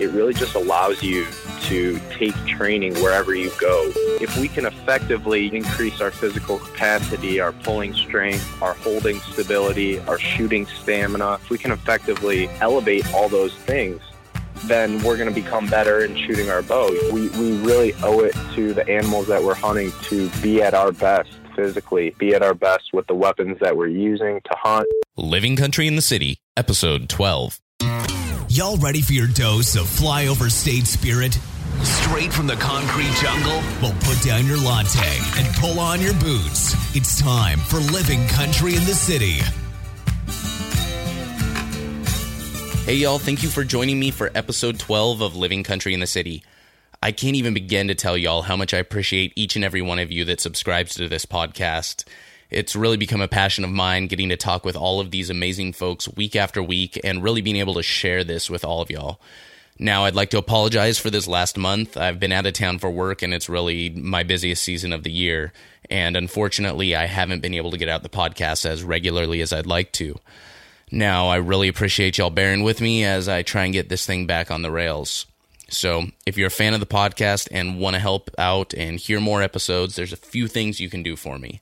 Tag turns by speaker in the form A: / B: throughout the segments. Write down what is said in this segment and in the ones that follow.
A: It really just allows you to take training wherever you go. If we can effectively increase our physical capacity, our pulling strength, our holding stability, our shooting stamina, if we can effectively elevate all those things, then we're going to become better in shooting our bow. We, we really owe it to the animals that we're hunting to be at our best physically, be at our best with the weapons that we're using to hunt.
B: Living Country in the City, Episode 12.
C: Y'all ready for your dose of flyover state spirit? Straight from the concrete jungle? Well, put down your latte and pull on your boots. It's time for Living Country in the City.
B: Hey, y'all, thank you for joining me for episode 12 of Living Country in the City. I can't even begin to tell y'all how much I appreciate each and every one of you that subscribes to this podcast. It's really become a passion of mine getting to talk with all of these amazing folks week after week and really being able to share this with all of y'all. Now, I'd like to apologize for this last month. I've been out of town for work and it's really my busiest season of the year. And unfortunately, I haven't been able to get out the podcast as regularly as I'd like to. Now, I really appreciate y'all bearing with me as I try and get this thing back on the rails. So, if you're a fan of the podcast and want to help out and hear more episodes, there's a few things you can do for me.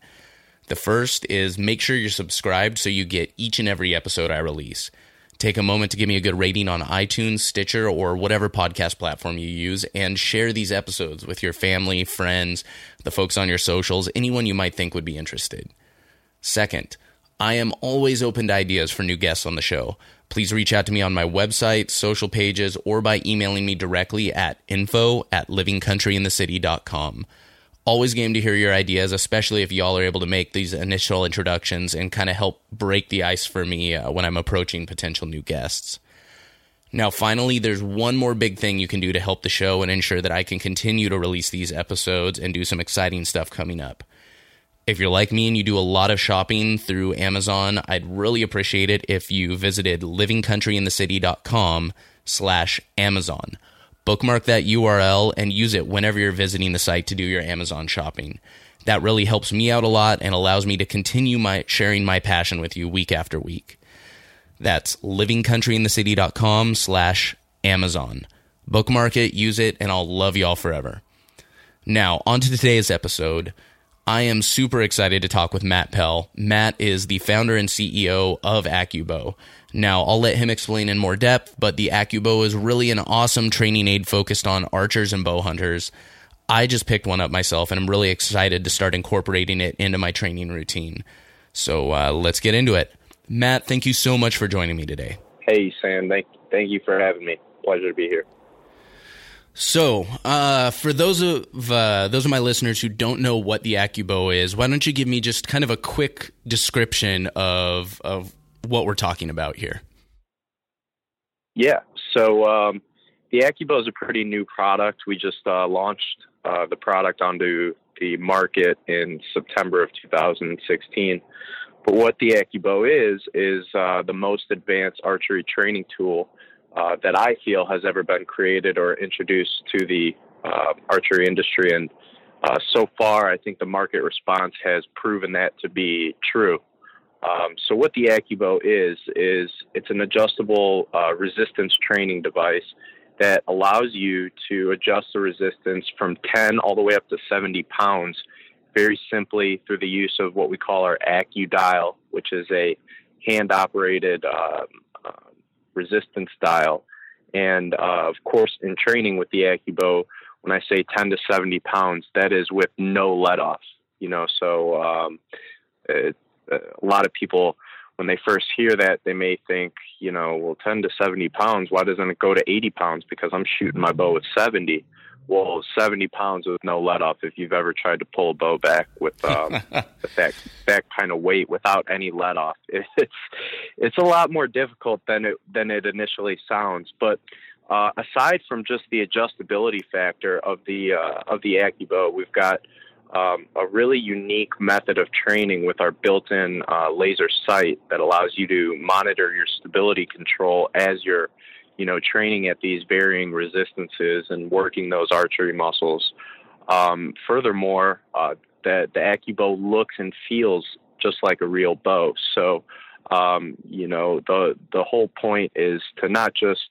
B: The first is make sure you're subscribed so you get each and every episode I release. Take a moment to give me a good rating on iTunes, Stitcher, or whatever podcast platform you use, and share these episodes with your family, friends, the folks on your socials, anyone you might think would be interested. Second, I am always open to ideas for new guests on the show. Please reach out to me on my website, social pages, or by emailing me directly at info at livingcountryinthecity.com. Always game to hear your ideas, especially if y'all are able to make these initial introductions and kind of help break the ice for me uh, when I'm approaching potential new guests. Now, finally, there's one more big thing you can do to help the show and ensure that I can continue to release these episodes and do some exciting stuff coming up. If you're like me and you do a lot of shopping through Amazon, I'd really appreciate it if you visited livingcountryinthecity.com slash Amazon. Bookmark that URL and use it whenever you're visiting the site to do your Amazon shopping. That really helps me out a lot and allows me to continue my sharing my passion with you week after week. That's livingcountryinthecity.com slash Amazon. Bookmark it, use it, and I'll love y'all forever. Now, on to today's episode. I am super excited to talk with Matt Pell. Matt is the founder and CEO of AccuBow. Now, I'll let him explain in more depth, but the AccuBow is really an awesome training aid focused on archers and bow hunters. I just picked one up myself, and I'm really excited to start incorporating it into my training routine. So uh, let's get into it. Matt, thank you so much for joining me today.
A: Hey, Sam. Thank, thank you for having me. Pleasure to be here.
B: So, uh, for those of uh, those of my listeners who don't know what the AccuBow is, why don't you give me just kind of a quick description of of what we're talking about here?
A: Yeah. So um, the AccuBow is a pretty new product. We just uh, launched uh, the product onto the market in September of 2016. But what the AccuBow is is uh, the most advanced archery training tool uh, that I feel has ever been created or introduced to the uh, archery industry. And uh, so far, I think the market response has proven that to be true. Um, so what the AccuBow is is it's an adjustable uh, resistance training device that allows you to adjust the resistance from 10 all the way up to 70 pounds very simply through the use of what we call our AccuDial, which is a hand-operated uh, uh, resistance dial. And uh, of course, in training with the AccuBow, when I say 10 to 70 pounds, that is with no let off. You know, so um, it, a lot of people when they first hear that, they may think, you know, well, 10 to 70 pounds, why doesn't it go to 80 pounds? Because I'm shooting my bow with 70. Well, 70 pounds with no let off. If you've ever tried to pull a bow back with, um, with that that kind of weight without any let off, it's it's a lot more difficult than it than it initially sounds. But uh, aside from just the adjustability factor of the uh, of the AccuBow, we've got um, a really unique method of training with our built-in uh, laser sight that allows you to monitor your stability control as you're, you know, training at these varying resistances and working those archery muscles. Um, furthermore, uh, the the AccuBow looks and feels just like a real bow. So, um, you know, the the whole point is to not just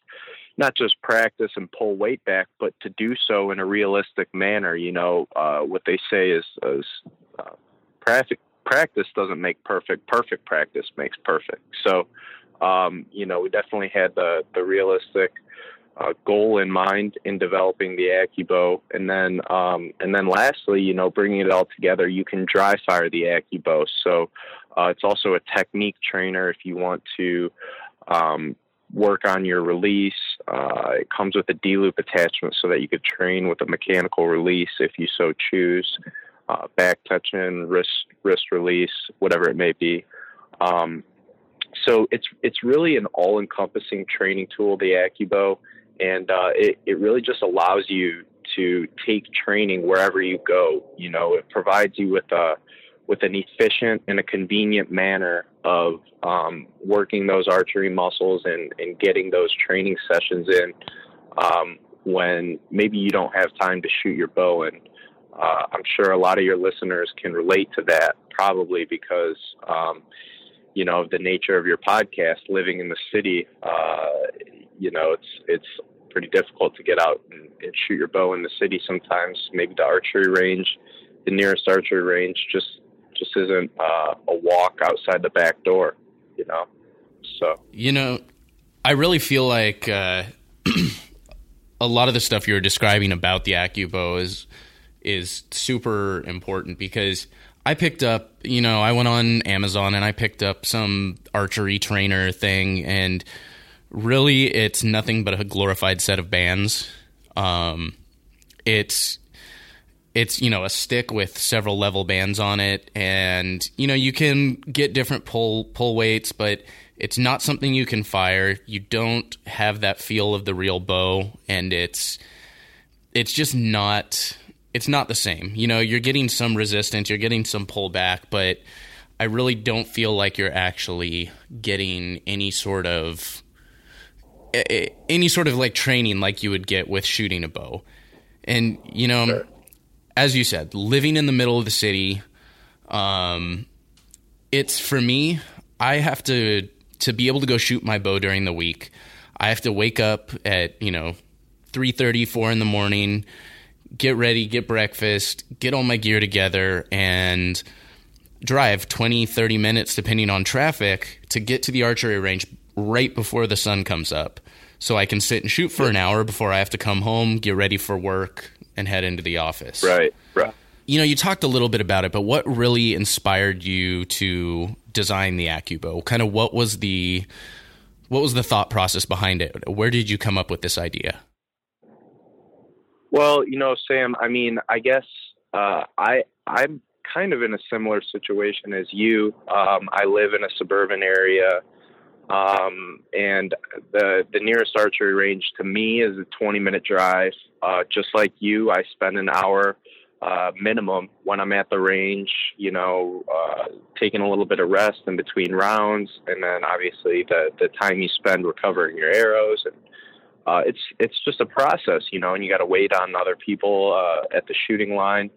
A: not just practice and pull weight back, but to do so in a realistic manner. You know, uh, what they say is, is uh, practice, practice doesn't make perfect. Perfect practice makes perfect. So, um, you know, we definitely had the, the realistic uh, goal in mind in developing the AccuBow, and then um, and then lastly, you know, bringing it all together, you can dry fire the AccuBow. So uh, it's also a technique trainer if you want to um, work on your release. Uh, it comes with a D-loop attachment so that you could train with a mechanical release if you so choose. Uh, back touching, wrist wrist release, whatever it may be. Um, so it's it's really an all-encompassing training tool, the AccuBow, and uh, it it really just allows you to take training wherever you go. You know, it provides you with a with an efficient and a convenient manner of um, working those archery muscles and, and getting those training sessions in um, when maybe you don't have time to shoot your bow. And uh, I'm sure a lot of your listeners can relate to that, probably because, um, you know, of the nature of your podcast, living in the city, uh, you know, it's, it's pretty difficult to get out and, and shoot your bow in the city sometimes. Maybe the archery range, the nearest archery range, just just isn't uh, a walk outside the back door, you know. So
B: you know, I really feel like uh, a lot of the stuff you're describing about the AccuBow is is super important because I picked up, you know, I went on Amazon and I picked up some archery trainer thing, and really, it's nothing but a glorified set of bands. Um, it's it's you know a stick with several level bands on it. And you know you can get different pull pull weights but it's not something you can fire. You don't have that feel of the real bow. And it's it's just not it's not the same. You know you're getting some resistance you're getting some pullback but i really don't feel like you're actually getting any sort of any sort of like training like you would get with shooting a bow. And you know sure as you said, living in the middle of the city, um, it's for me. I have to to be able to go shoot my bow during the week. I have to wake up at you know three thirty, four in the morning, get ready, get breakfast, get all my gear together, and drive 20, 30 minutes, depending on traffic, to get to the archery range right before the sun comes up. So I can sit and shoot for an hour before I have to come home, get ready for work, and head into the office.
A: Right, right.
B: You know, you talked a little bit about it, but what really inspired you to design the AccuBow? Kind of what was the what was the thought process behind it? Where did you come up with this idea?
A: Well, you know, Sam, I mean, I guess uh, I I'm kind of in a similar situation as you. Um, I live in a suburban area. Um, and the the nearest archery range to me is a 20 minute drive. Uh, just like you, I spend an hour uh, minimum when I'm at the range. You know, uh, taking a little bit of rest in between rounds, and then obviously the the time you spend recovering your arrows and. Uh, it's it's just a process, you know, and you got to wait on other people uh, at the shooting line.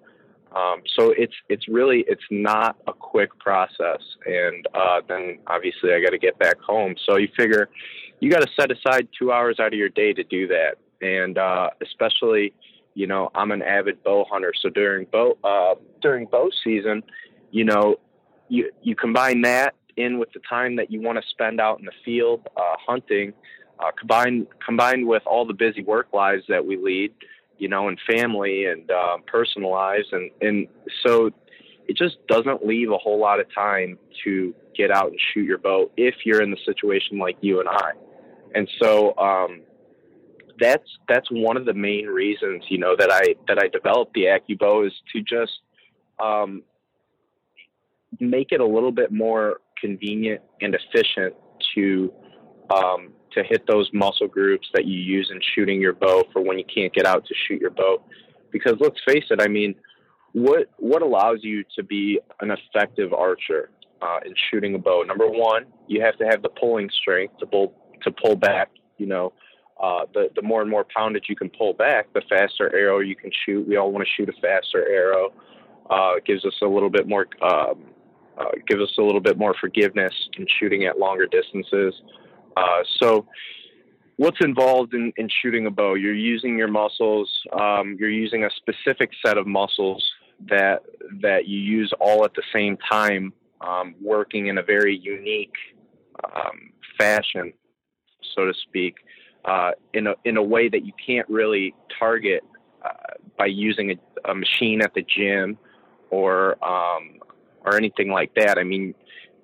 A: Um, so it's it's really it's not a quick process, and uh, then obviously I got to get back home. So you figure you got to set aside two hours out of your day to do that, and uh, especially you know I'm an avid bow hunter, so during bow uh, during bow season, you know you you combine that in with the time that you want to spend out in the field uh, hunting. uh, combined combined with all the busy work lives that we lead, you know, and family and uh, personal lives, and and so it just doesn't leave a whole lot of time to get out and shoot your bow if you're in the situation like you and I. And so um, that's that's one of the main reasons, you know, that I that I developed the AccuBow is to just um, make it a little bit more convenient and efficient to um, to hit those muscle groups that you use in shooting your bow for when you can't get out to shoot your bow. Because let's face it, I mean, what what allows you to be an effective archer uh, in shooting a bow? Number one, you have to have the pulling strength to pull to pull back. You know, uh, the the more and more poundage you can pull back, the faster arrow you can shoot. We all want to shoot a faster arrow. Uh, gives us a little bit more um, uh, gives us a little bit more forgiveness in shooting at longer distances. Uh, so, what's involved in, in, shooting a bow? You're using your muscles. Um, you're using a specific set of muscles that that you use all at the same time, um, working in a very unique um, fashion, so to speak, uh, in a in a way that you can't really target uh, by using a, a, machine at the gym or um, or anything like that. I mean,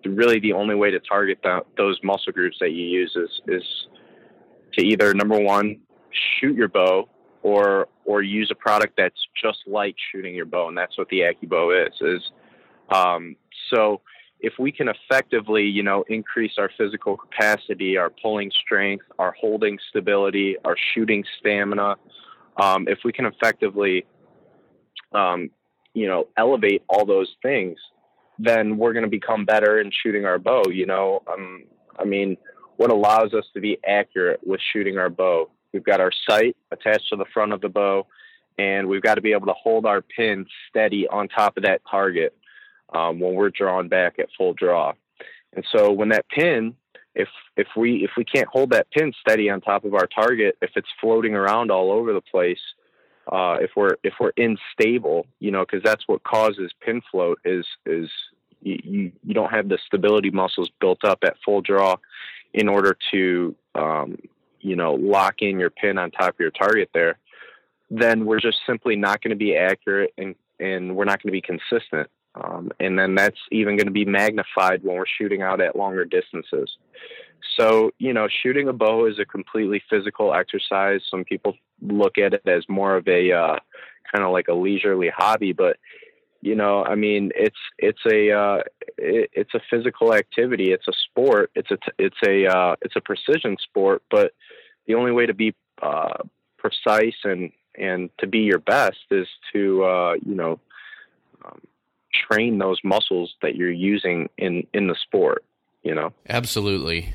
A: really the only way to target the, those muscle groups that you use is is to either number one shoot your bow or or use a product that's just like shooting your bow, and that's what the AccuBow is. Is um, so if we can effectively, you know, increase our physical capacity, our pulling strength, our holding stability, our shooting stamina, um, if we can effectively, um, you know, elevate all those things, then we're going to become better in shooting our bow. You know, um, I mean, what allows us to be accurate with shooting our bow? We've got our sight attached to the front of the bow, and we've got to be able to hold our pin steady on top of that target um, when we're drawn back at full draw. And so when that pin, if if we if we can't hold that pin steady on top of our target, if it's floating around all over the place, uh, if we're if we're unstable, you know, because that's what causes pin float is is you, you don't have the stability muscles built up at full draw in order to um, you know lock in your pin on top of your target there then we're just simply not going to be accurate and and we're not going to be consistent. Um, and then that's even going to be magnified when we're shooting out at longer distances so, you know, shooting a bow is a completely physical exercise. Some people look at it as more of a uh, kind of like a leisurely hobby, but you know, I mean, it's it's a uh, it, it's a physical activity. It's a sport. It's a it's a uh, it's a precision sport. But the only way to be uh, precise and and to be your best is to uh, you know um, train those muscles that you're using in in the sport. You know,
B: absolutely.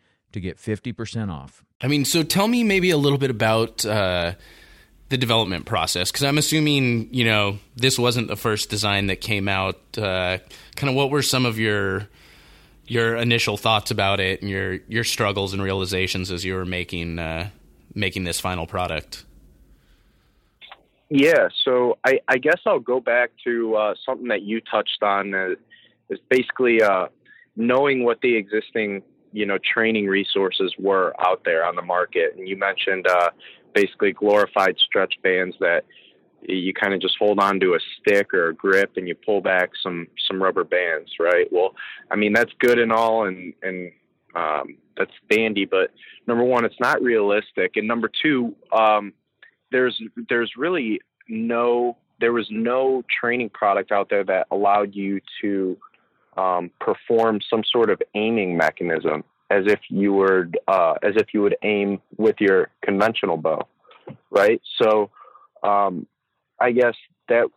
D: to get 50% off.
B: I mean, so tell me maybe a little bit about uh, the development process because I'm assuming, you know, this wasn't the first design that came out. Uh, kind of what were some of your your initial thoughts about it and your your struggles and realizations as you were making uh, making this final product?
A: Yeah, so I, I guess I'll go back to uh, something that you touched on. Uh, is basically uh, knowing what the existing you know training resources were out there on the market. And you mentioned uh, basically glorified stretch bands that you kind of just hold on to a stick or a grip and you pull back some some rubber bands, right? Well, I mean that's good and all, and and um, that's dandy, but number one, it's not realistic, and number two, um, there's there's really no there was no training product out there that allowed you to um, perform some sort of aiming mechanism as if you were uh, as if you would aim with your conventional bow, right? So, um, I guess that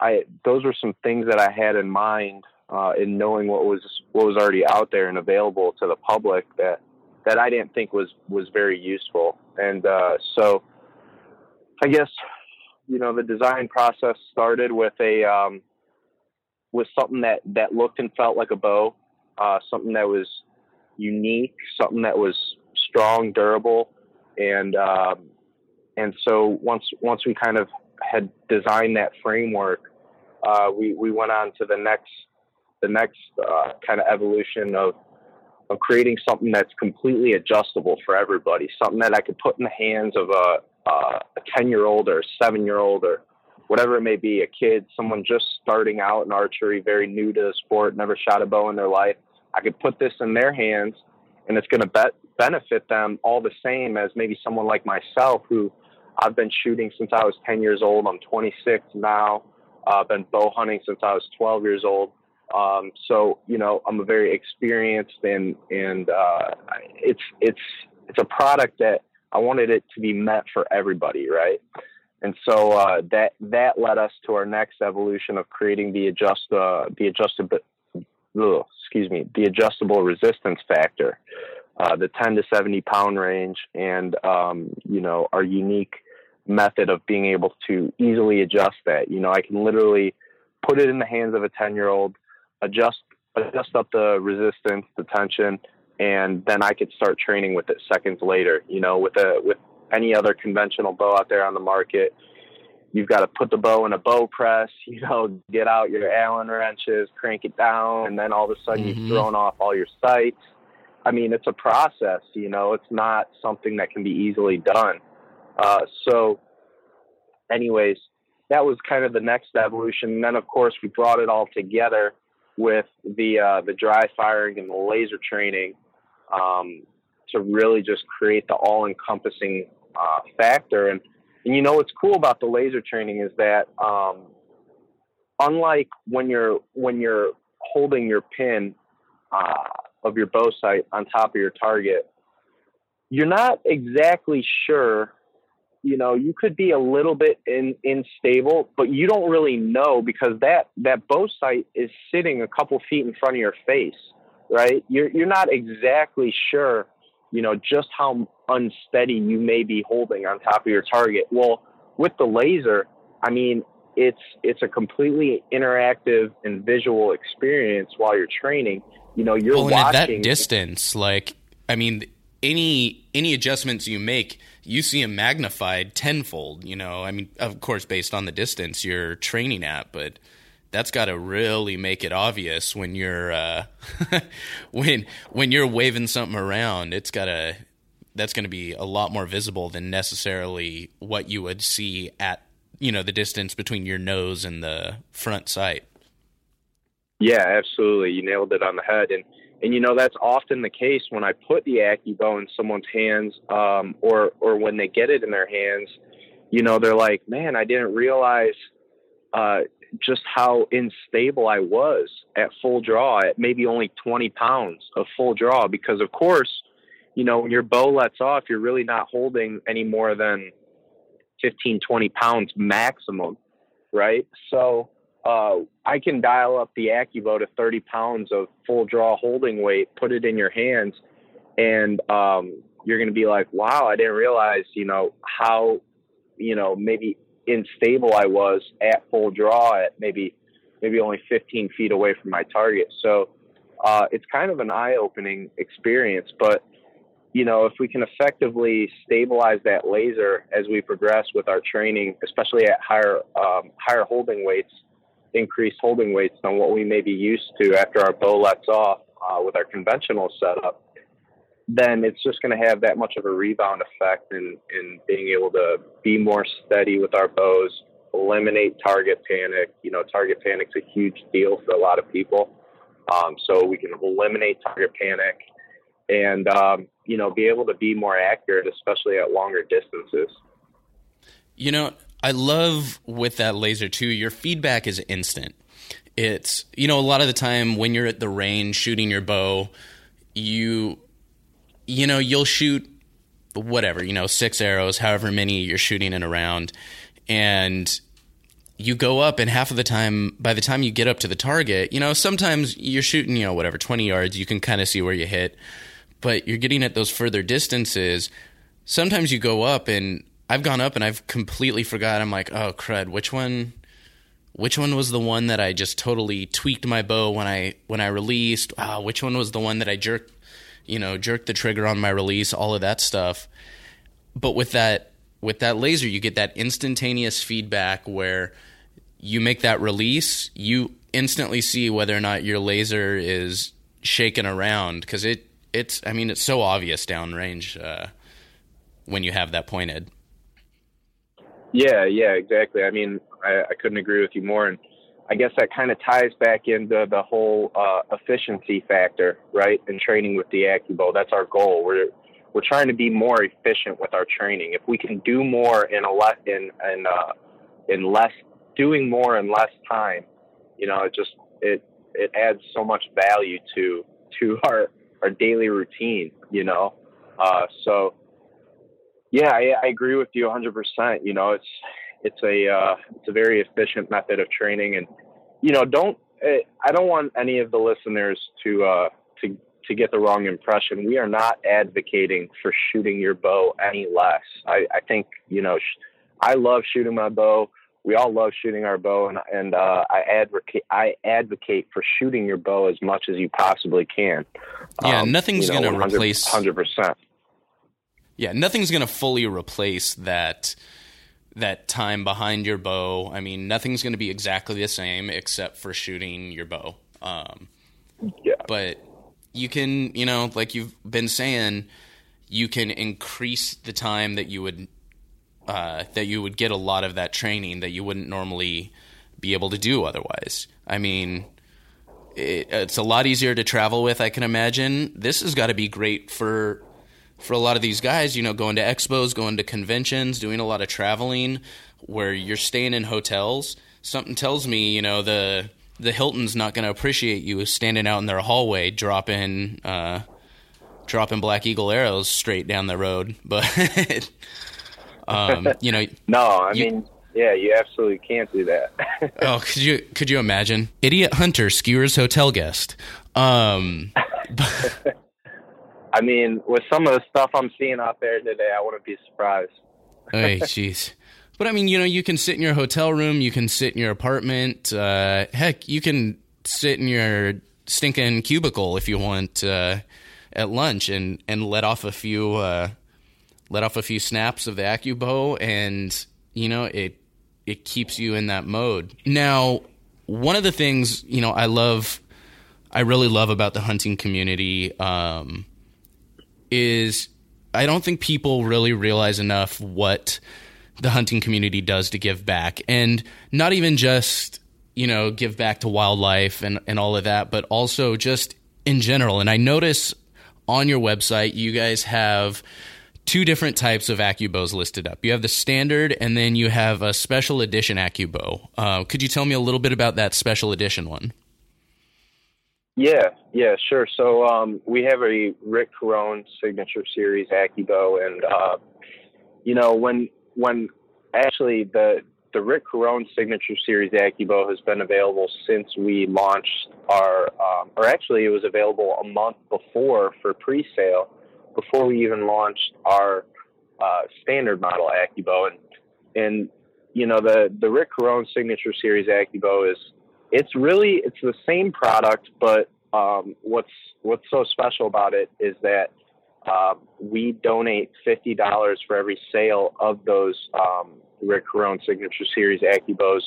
A: I those were some things that I had in mind uh, in knowing what was what was already out there and available to the public that that I didn't think was was very useful. And uh, so, I guess you know the design process started with a um, with something that that looked and felt like a bow, uh, something that was unique, something that was strong, durable, and um, and so once once we kind of had designed that framework, uh, we we went on to the next the next uh, kind of evolution of of creating something that's completely adjustable for everybody, something that I could put in the hands of a a ten year old or a seven year old or whatever it may be, a kid, someone just starting out in archery, very new to the sport, never shot a bow in their life. I could put this in their hands, and it's going to be- benefit them all the same as maybe someone like myself who I've been shooting since I was 10 years old. I'm 26 now. I've been bow hunting since I was 12 years old. Um, so you know, I'm a very experienced and and uh, it's it's it's a product that I wanted it to be meant for everybody, right? And so uh, that that led us to our next evolution of creating the adjust uh, the adjustable excuse me the adjustable resistance factor, uh, the 10 to 70 pound range, and um, you know our unique method of being able to easily adjust that. You know, I can literally put it in the hands of a 10 year old adjust adjust up the resistance, the tension, and then I could start training with it seconds later. You know, with a with any other conventional bow out there on the market, you've got to put the bow in a bow press. You know, get out your Allen wrenches, crank it down, and then all of a sudden mm-hmm. you've thrown off all your sights. I mean, it's a process. You know, it's not something that can be easily done. Uh, so, anyways, that was kind of the next evolution. And then, of course, we brought it all together with the uh, the dry firing and the laser training um, to really just create the all encompassing uh, factor. And, and you know what's cool about the laser training is that um, unlike when you're when you're holding your pin uh, of your bow sight on top of your target, you're not exactly sure you know you could be a little bit in, unstable but you don't really know because that that bow sight is sitting a couple feet in front of your face right you're you're not exactly sure you know just how unsteady you may be holding on top of your target well with the laser i mean it's it's a completely interactive and visual experience while you're training you know you're
B: well,
A: watching
B: at that distance like i mean any any adjustments you make you see them magnified tenfold. You know, I mean, of course, based on the distance you're training at, but that's got to really make it obvious when you're uh, when when you're waving something around. It's got to that's going to be a lot more visible than necessarily what you would see at you know the distance between your nose and the front sight.
A: Yeah, absolutely. You nailed it on the head, and and you know that's often the case when I put the AccuBow in someone's hands, um, or or when they get it in their hands. You know, they're like, "Man, I didn't realize uh, just how unstable I was at full draw at maybe only 20 pounds of full draw." Because of course, you know, when your bow lets off, you're really not holding any more than 15, 20 pounds maximum, right? So uh, I can dial up the AccuBow to 30 pounds of full draw holding weight, put it in your hands, and um, you're going to be like, wow, I didn't realize, you know, how, you know, maybe unstable I was at full draw at maybe, maybe only 15 feet away from my target. So uh, it's kind of an eye opening experience, but you know, if we can effectively stabilize that laser as we progress with our training, especially at higher um, higher holding weights, increased holding weights than what we may be used to after our bow lets off uh, with our conventional setup, then it's just going to have that much of a rebound effect in, in being able to be more steady with our bows, eliminate target panic. You know, target panic's a huge deal for a lot of people. Um, so we can eliminate target panic and, um, you know, be able to be more accurate, especially at longer distances.
B: You know, I love with that laser too, your feedback is instant. It's, you know, a lot of the time when you're at the range shooting your bow, you, you know, you'll shoot whatever, you know, six arrows, however many you're shooting in a round. And you go up, and half of the time, by the time you get up to the target, you know, sometimes you're shooting, you know, whatever, 20 yards, you can kind of see where you hit, but you're getting at those further distances. Sometimes you go up, and I've gone up and I've completely forgot. I'm like, oh crud, which one? Which one was the one that I just totally tweaked my bow when I when I released? Oh, which one was the one that I jerked, you know, jerked the trigger on my release? All of that stuff. But with that with that laser, you get that instantaneous feedback where you make that release, you instantly see whether or not your laser is shaking around because it it's I mean it's so obvious downrange uh, when you have that pointed.
A: Yeah, yeah, exactly. I mean, I, I couldn't agree with you more. And I guess that kind of ties back into the whole uh, efficiency factor, right? In training with the AccuBow, that's our goal. We're we're trying to be more efficient with our training. If we can do more in a less in in uh, in less doing more in less time, you know, it just it it adds so much value to to our our daily routine. You know, uh, so yeah, I, I agree with you 100%. You know, it's it's a uh, it's a very efficient method of training, and you know, don't eh, I don't want any of the listeners to uh, to to get the wrong impression. We are not advocating for shooting your bow any less. I, I think you know, sh- I love shooting my bow. We all love shooting our bow, and and uh, I advocate I advocate for shooting your bow as much as you possibly can.
B: Yeah, um, nothing's you know, going to replace
A: hundred percent
B: yeah, nothing's going to fully replace that that time behind your bow. I mean, nothing's going to be exactly the same except for shooting your bow. Um,
A: yeah.
B: But you can, you know, like you've been saying, you can increase the time that you would uh, that you would get a lot of that training that you wouldn't normally be able to do otherwise. I mean, it, it's a lot easier to travel with. I can imagine this has got to be great for for a lot of these guys, you know, going to expos, going to conventions, doing a lot of traveling where you're staying in hotels, something tells me, you know, the the Hilton's not going to appreciate you standing out in their hallway dropping uh, dropping Black Eagle arrows straight down the road. But um, you know,
A: no, I you, mean, yeah, you absolutely can't do that.
B: oh, could you could you imagine? Idiot hunter skewers hotel guest. Um,
A: I mean, with some of the stuff I'm seeing out there today, I wouldn't be surprised.
B: hey, jeez. But I mean, you know, you can sit in your hotel room, you can sit in your apartment. Uh, heck, you can sit in your stinking cubicle if you want uh, at lunch and and let off a few uh, let off a few snaps of the AccuBow, and you know it it keeps you in that mode. Now, one of the things you know I love, I really love about the hunting community. Um, is I don't think people really realize enough what the hunting community does to give back. And not even just, you know, give back to wildlife and, and all of that, but also just in general. And I notice on your website, you guys have two different types of AccuBows listed up. You have the standard, and then you have a special edition AccuBow. Uh, could you tell me a little bit about that special edition one?
A: Yeah, yeah, sure. So um, we have a Rick Carone signature series AccuBow, and uh, you know when when actually the the Rick Carone signature series AccuBow has been available since we launched our, um, or actually it was available a month before for pre-sale, before we even launched our uh, standard model AccuBow, and and you know the the Rick Carone signature series AccuBow is it's really it's the same product, but um, what's what's so special about it is that uh, we donate fifty dollars for every sale of those um, Rick Carone Signature Series AccuBows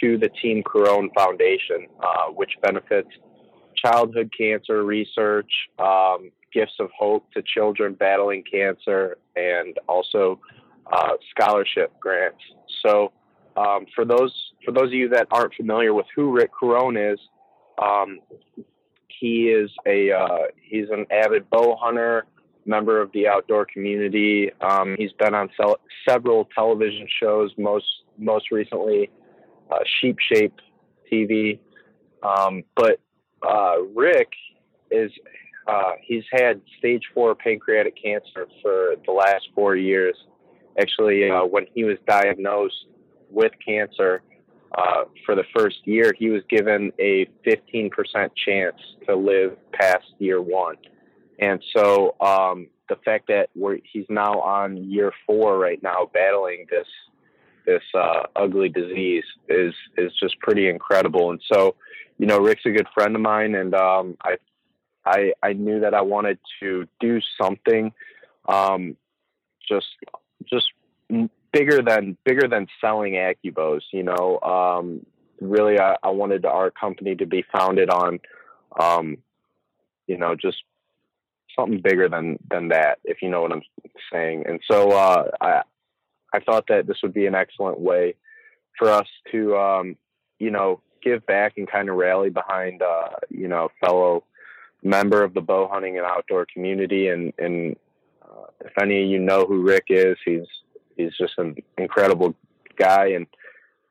A: to the Team Carone Foundation, uh, which benefits childhood cancer research, um, gifts of hope to children battling cancer, and also uh, scholarship grants. So um, for those for those of you that aren't familiar with who Rick Carone is, um, he is a uh, he's an avid bow hunter, member of the outdoor community. Um, he's been on sel- several television shows, most most recently uh, Sheep Shape TV. Um, but uh, Rick is uh, he's had stage four pancreatic cancer for the last four years. Actually, uh, when he was diagnosed with cancer uh, for the first year, he was given a 15% chance to live past year one. And so um, the fact that he's now on year four right now, battling this this uh, ugly disease, is is just pretty incredible. And so, you know, Rick's a good friend of mine, and um, I I I knew that I wanted to do something, um, just just bigger than bigger than selling AccuBows. You know, um, really, I, I wanted our company to be founded on, um, you know, just something bigger than than that, if you know what I'm saying. And so uh, I I thought that this would be an excellent way for us to um, you know give back and kind of rally behind uh, you know fellow member of the bow hunting and outdoor community. And and uh, if any of you know who Rick is, he's he's just an incredible guy and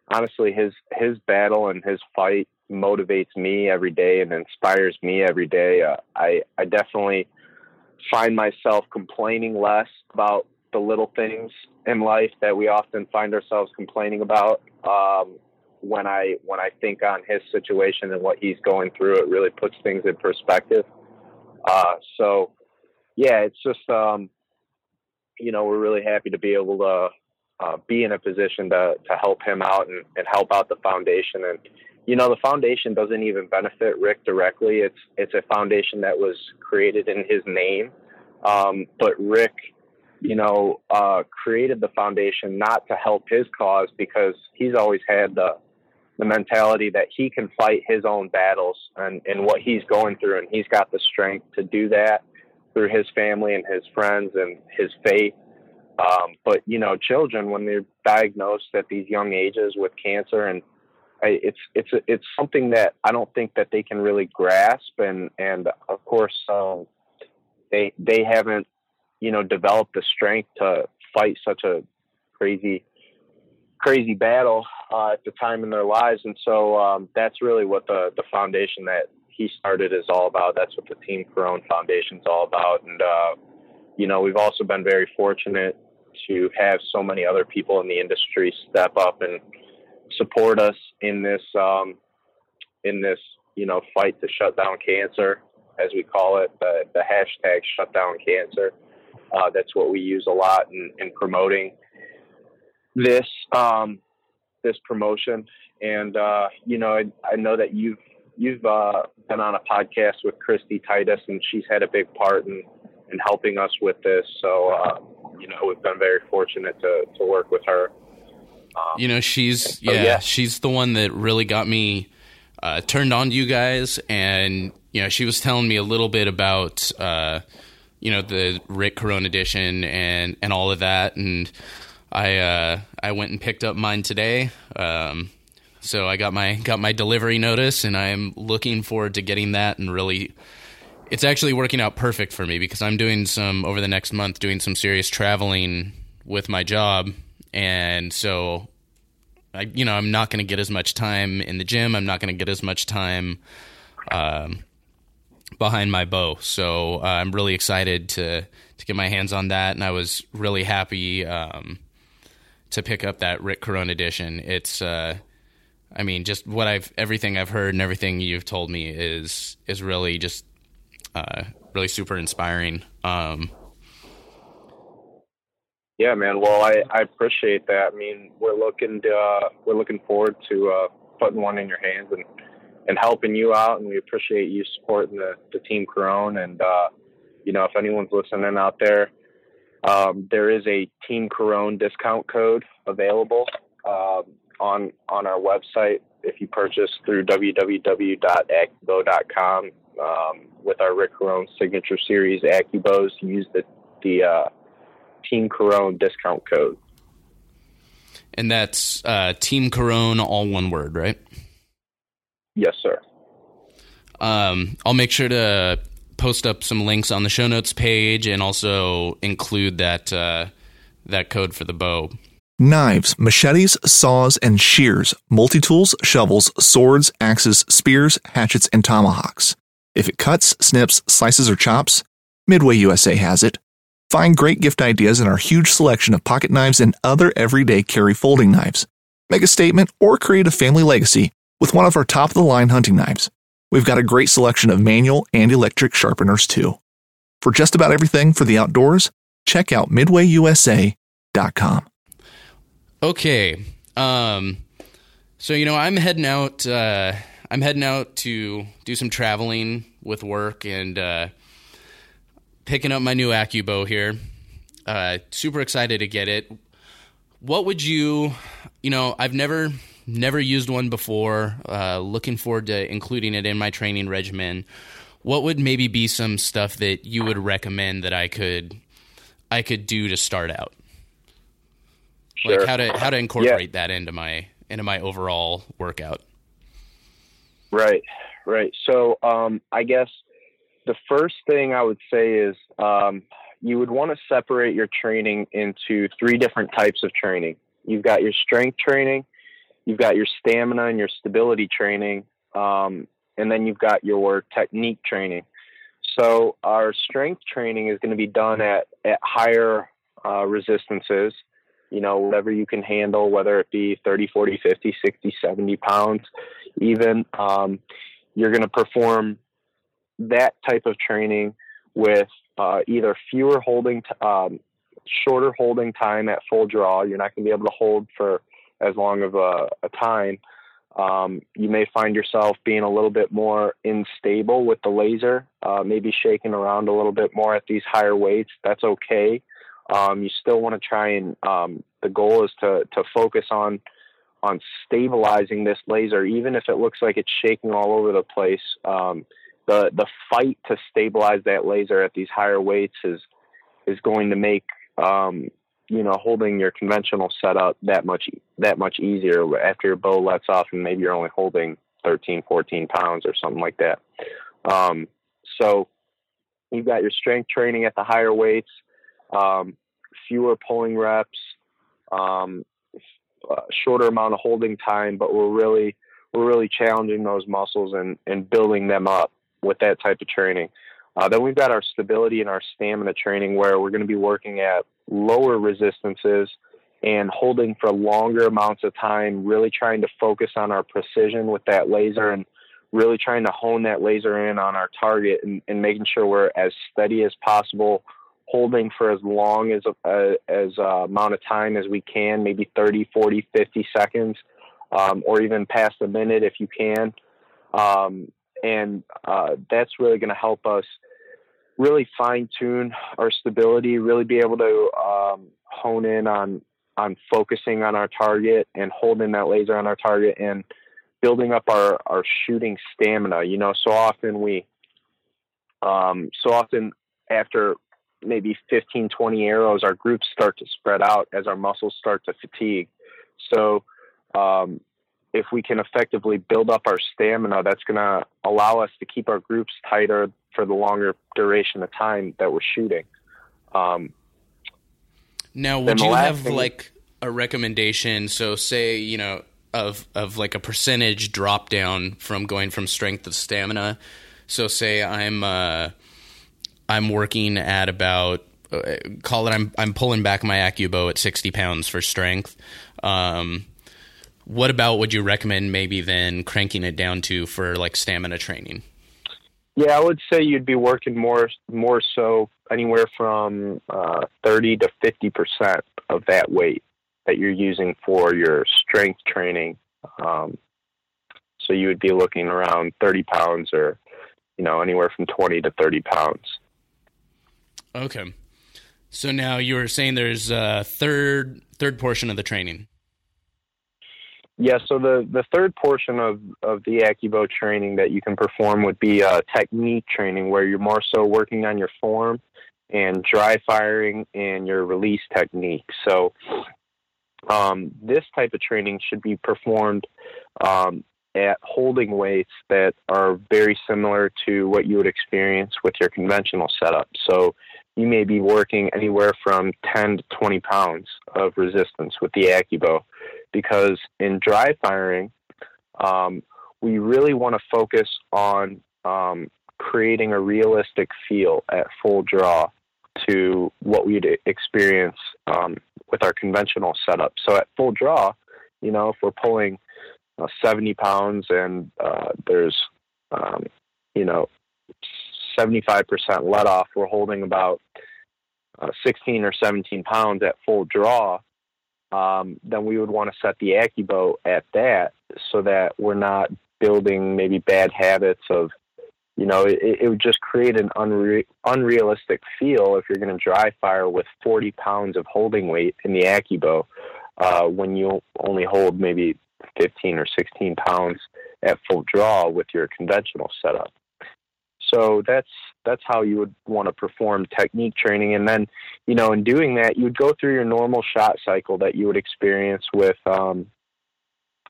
A: honestly his his battle and his fight motivates me every day and inspires me every day. Uh, I I definitely find myself complaining less about the little things in life that we often find ourselves complaining about. Um, when I when I think on his situation and what he's going through, it really puts things in perspective. Uh, so, yeah, it's just um, you know we're really happy to be able to uh, be in a position to to help him out and, and help out the foundation and you know, the foundation doesn't even benefit Rick directly. It's it's a foundation that was created in his name, um, but Rick, you know, uh, created the foundation not to help his cause because he's always had the the mentality that he can fight his own battles and, and what he's going through, and he's got the strength to do that through his family and his friends and his faith. Um, but you know, children when they're diagnosed at these young ages with cancer and it's it's it's something that I don't think that they can really grasp, and and of course um, they they haven't you know developed the strength to fight such a crazy crazy battle uh, at the time in their lives, and so um, that's really what the the foundation that he started is all about. That's what the Team Carone Foundation is all about, and uh, you know we've also been very fortunate to have so many other people in the industry step up and support us in this um, in this you know fight to shut down cancer, as we call it, the, the hashtag shut down cancer. Uh, that's what we use a lot in, in promoting this um, this promotion. And uh, you know, I, I, know that you've you've uh, been on a podcast with Christy Titus, and she's had a big part in in helping us with this. So uh, you know, we've been very fortunate to to work with her.
B: Um, you know, she's yeah, yeah, she's the one that really got me uh, turned on to you guys, and you know, she was telling me a little bit about uh, you know the Rick Carone edition and and all of that, and I uh, I went and picked up mine today. Um, so I got my got my delivery notice, and I'm looking forward to getting that and really. It's actually working out perfect for me because I'm doing some over the next month doing some serious traveling with my job and so I, you know, I'm not going to get as much time in the gym. I'm not going to get as much time um, behind my bow. So uh, I'm really excited to to get my hands on that, and I was really happy um, to pick up that Rick Carone edition. It's, uh, I mean, just what I've everything I've heard and everything you've told me is is really just uh, really super inspiring. Um,
A: yeah, man. Well, I, I appreciate that. I mean, we're looking to, uh, we're looking forward to uh, putting one in your hands and and helping you out, and we appreciate you supporting the, the team Carone. And uh, you know, if anyone's listening out there, um, there is a Team Carone discount code available uh, on on our website if you purchase through www.accubow.com um, with our Rick Carone signature series AccuBows. Use the the uh, Team Carone discount code.
B: And that's uh, Team Carone, all one word, right?
A: Yes, sir.
B: Um, I'll make sure to post up some links on the show notes page and also include that uh, that code for the bow.
E: Knives, machetes, saws, and shears, multi tools, shovels, swords, axes, spears, hatchets, and tomahawks. If it cuts, snips, slices, or chops, Midway USA has it. Find great gift ideas in our huge selection of pocket knives and other everyday carry folding knives. Make a statement or create a family legacy with one of our top of the line hunting knives. We've got a great selection of manual and electric sharpeners too. For just about everything for the outdoors, check out midwayusa.com.
B: Okay. Um so you know, I'm heading out uh I'm heading out to do some traveling with work and uh picking up my new AccuBow here. Uh super excited to get it. What would you, you know, I've never never used one before. Uh looking forward to including it in my training regimen. What would maybe be some stuff that you would recommend that I could I could do to start out?
A: Sure.
B: Like how to how to incorporate that into my into my overall workout.
A: Right, right. So um, I guess the first thing I would say is um, you would want to separate your training into three different types of training. You've got your strength training, you've got your stamina and your stability training, um, and then you've got your technique training. So our strength training is going to be done at at higher uh, resistances you know, whatever you can handle, whether it be 30, 40, 50, 60, 70 pounds, even. Um, you're going to perform that type of training with uh, either fewer holding, t- um, shorter holding time at full draw. You're not going to be able to hold for as long of a, a time. Um, you may find yourself being a little bit more unstable with the laser, uh, maybe shaking around a little bit more at these higher weights. That's okay. Um, you still want to try and um, the goal is to to focus on on stabilizing this laser, even if it looks like it's shaking all over the place. Um, the the fight to stabilize that laser at these higher weights is is going to make um, you know holding your conventional setup that much that much easier after your bow lets off and maybe you're only holding 13 14 pounds or something like that um, so you've got your strength training at the higher weights um, fewer pulling reps, um, shorter amount of holding time, but we're really we're really challenging those muscles and, and building them up with that type of training. Uh, then we've got our stability and our stamina training where we're going to be working at lower resistances and holding for longer amounts of time, really trying to focus on our precision with that laser and really trying to hone that laser in on our target and, and making sure we're as steady as possible holding for as long as uh, as uh, amount of time as we can, maybe 30, 40, 50 seconds, um, or even past a minute if you can. Um, and uh, that's really going to help us really fine tune our stability, really be able to um, hone in on on focusing on our target and holding that laser on our target and building up our, our shooting stamina. You know, so often we, um, so often after maybe 15, 20 arrows, our groups start to spread out as our muscles start to fatigue. So, um, if we can effectively build up our stamina, that's going to allow us to keep our groups tighter for the longer duration of time that we're shooting. Um,
B: now, would you have thing, like a recommendation? So, say you know of of like a percentage drop down from going from strength to stamina. So, say I'm uh, I'm working at about uh, call it I'm I'm pulling back my AccuBow at 60 pounds for strength. Um, what about would you recommend maybe then cranking it down to for like stamina training?
A: Yeah, I would say you'd be working more more so anywhere from uh, 30 to 50 percent of that weight that you're using for your strength training. Um, so you would be looking around 30 pounds or you know anywhere from 20 to 30 pounds.
B: Okay. So now you were saying there's a third third portion of the training.
A: Yeah, so the, the third portion of, of the AccuBow training that you can perform would be uh, technique training, where you're more so working on your form and dry firing and your release technique. So um, this type of training should be performed um, at holding weights that are very similar to what you would experience with your conventional setup. So you may be working anywhere from 10 to 20 pounds of resistance with the AccuBow because in dry firing, um, we really want to focus on um, creating a realistic feel at full draw to what we'd experience um, with our conventional setup. So at full draw, you know, if we're pulling uh, 70 pounds and uh, there's, um, you know, 75% let off, we're holding about uh, 16 or 17 pounds at full draw. Um, then we would want to set the AccuBow at that so that we're not building maybe bad habits of you know, it, it would just create an unre- unrealistic feel if you're going to dry fire with 40 pounds of holding weight in the AccuBow uh, when you only hold maybe 15 or 16 pounds at full draw with your conventional setup. So that's that's how you would want to perform technique training, and then you know in doing that you would go through your normal shot cycle that you would experience with um,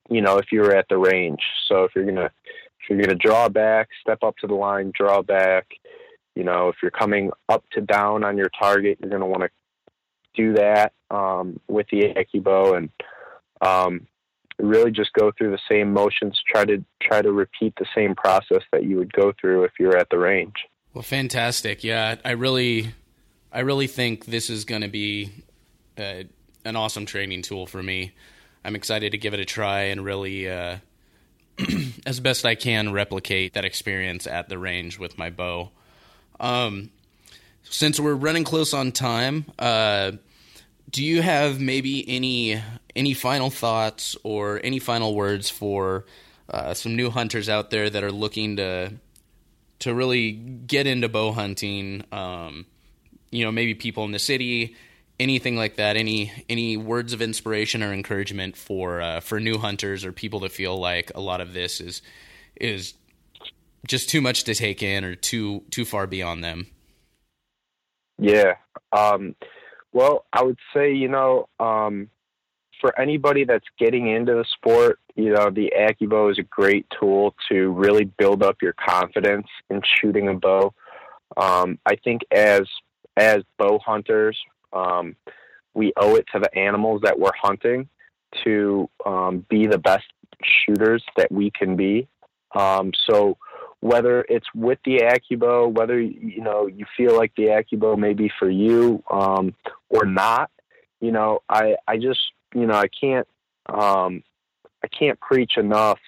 A: you know if you were at the range. So if you're gonna if you're to draw back, step up to the line, draw back. You know, if you're coming up to down on your target, you're to want to do that um, with the AccuBow and um, really just go through the same motions. Try to try to repeat the same process that you would go through if you're at the range.
B: Well, fantastic. Yeah, I really, I really think this is going to be uh, an awesome training tool for me. I'm excited to give it a try and really uh, as best I can replicate that experience at the range with my bow. Um, since we're running close on time, uh, do you have maybe any any final thoughts or any final words for uh, some new hunters out there that are looking to to really get into bow hunting? Um, you know, maybe people in the city, anything like that any any words of inspiration or encouragement for uh, for new hunters or people that feel like a lot of this is is just too much to take in or too too far beyond them
A: yeah um, well i would say you know um, for anybody that's getting into the sport you know the AccuBow is a great tool to really build up your confidence in shooting a bow um, i think as as bow hunters um, we owe it to the animals that we're hunting to um, be the best shooters that we can be. Um, so whether it's with the AccuBow, whether you know you feel like the AccuBow may be for you um, or not, you know, I I just you know I can't um, I can't preach enough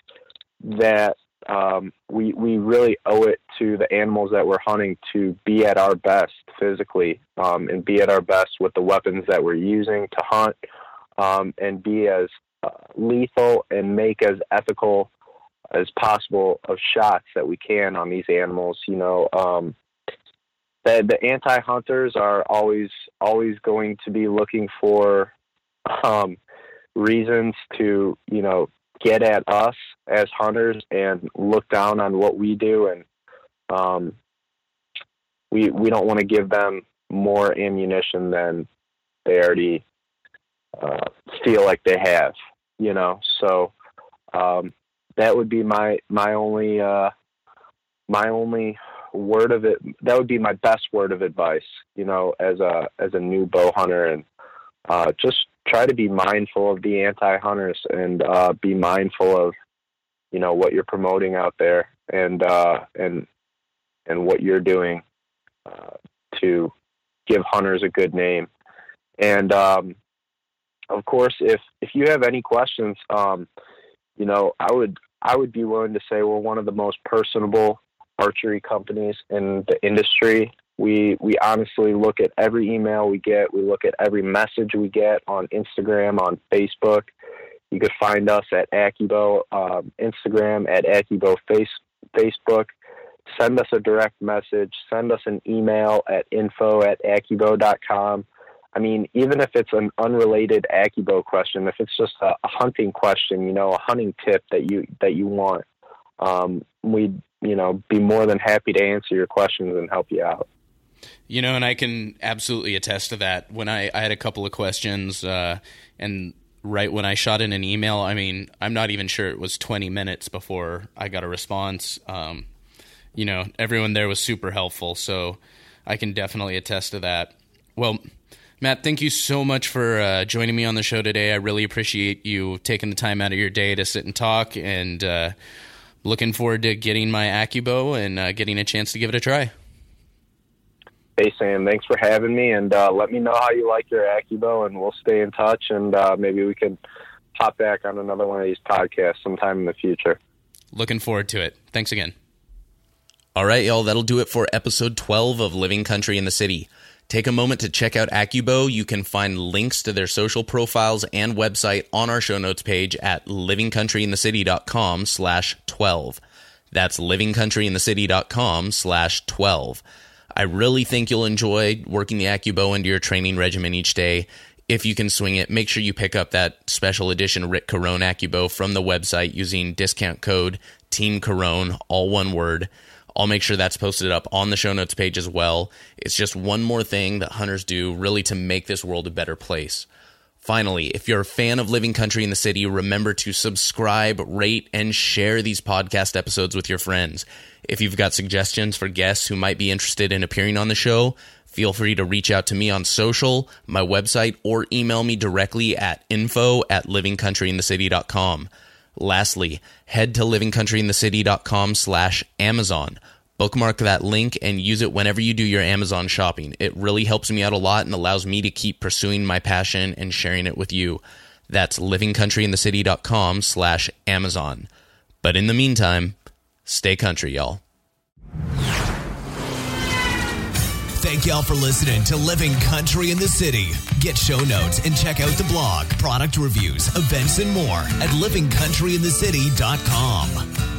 A: that um, we we really owe it to the animals that we're hunting to be at our best physically um, and be at our best with the weapons that we're using to hunt um, and be as uh, lethal and make as ethical as possible of shots that we can on these animals. You know, um, the, the anti-hunters are always always going to be looking for um, reasons to you know get at us as hunters and look down on what we do. And um, we we don't want to give them more ammunition than they already uh, feel like they have you know? So um, that would be my my only uh, my only word of it that would be my best word of advice you know as a as a new bow hunter and uh, just try to be mindful of the anti-hunters and uh, be mindful of you know what you're promoting out there and uh, and and what you're doing uh, to give hunters a good name. And um, of course, if if you have any questions, um, you know I would I would be willing to say we're one of the most personable archery companies in the industry. We we honestly look at every email we get. We look at every message we get on Instagram, on Facebook. You could find us at AccuBow um, Instagram, at AccuBow face, Facebook. Send us a direct message. Send us an email at info at AccuBow.com. I mean, even if it's an unrelated AccuBow question, if it's just a, a hunting question, you know, a hunting tip that you that you want, um, we'd you know be more than happy to answer your questions and help you out.
B: You know, and I can absolutely attest to that. When I, I had a couple of questions, uh, and right when I shot in an email. I mean, I'm not even sure it was 20 minutes before I got a response. Um, you know, everyone there was super helpful, so I can definitely attest to that. Well, Matt, thank you so much for uh, joining me on the show today. I really appreciate you taking the time out of your day to sit and talk, and uh, looking forward to getting my AccuBow and uh, getting a chance to give it a try.
A: Hey Sam, thanks for having me, and uh, let me know how you like your AccuBow, and we'll stay in touch, and uh, maybe we can hop back on another one of these podcasts sometime in the future.
B: Looking forward to it. Thanks again. All right, y'all, that'll do it for episode 12 of Living Country in the City. Take a moment to check out AccuBow. You can find links to their social profiles and website on our show notes page at livingcountryinthecity.com slash 12. That's livingcountryinthecity.com slash 12. I really think you'll enjoy working the AccuBow into your training regimen each day. If you can swing it, make sure you pick up that special edition Rick Carone AccuBow from the website using discount code Team Carone, all one word. I'll make sure that's posted up on the show notes page as well. It's just one more thing that hunters do really to make this world a better place. Finally, if you're a fan of Living Country in the City, remember to subscribe, rate, and share these podcast episodes with your friends. If you've got suggestions for guests who might be interested in appearing on the show, feel free to reach out to me on social, my website, or email me directly at info at livingcountryinthecity.com. Lastly, head to livingcountryinthecity.com slash Amazon. Bookmark that link and use it whenever you do your Amazon shopping. It really helps me out a lot and allows me to keep pursuing my passion and sharing it with you. That's livingcountryinthecity.com slash Amazon. But in the meantime, stay country, y'all.
C: Thank y'all for listening to Living Country in the City. Get show notes and check out the blog, product reviews, events, and more at livingcountryinthecity.com.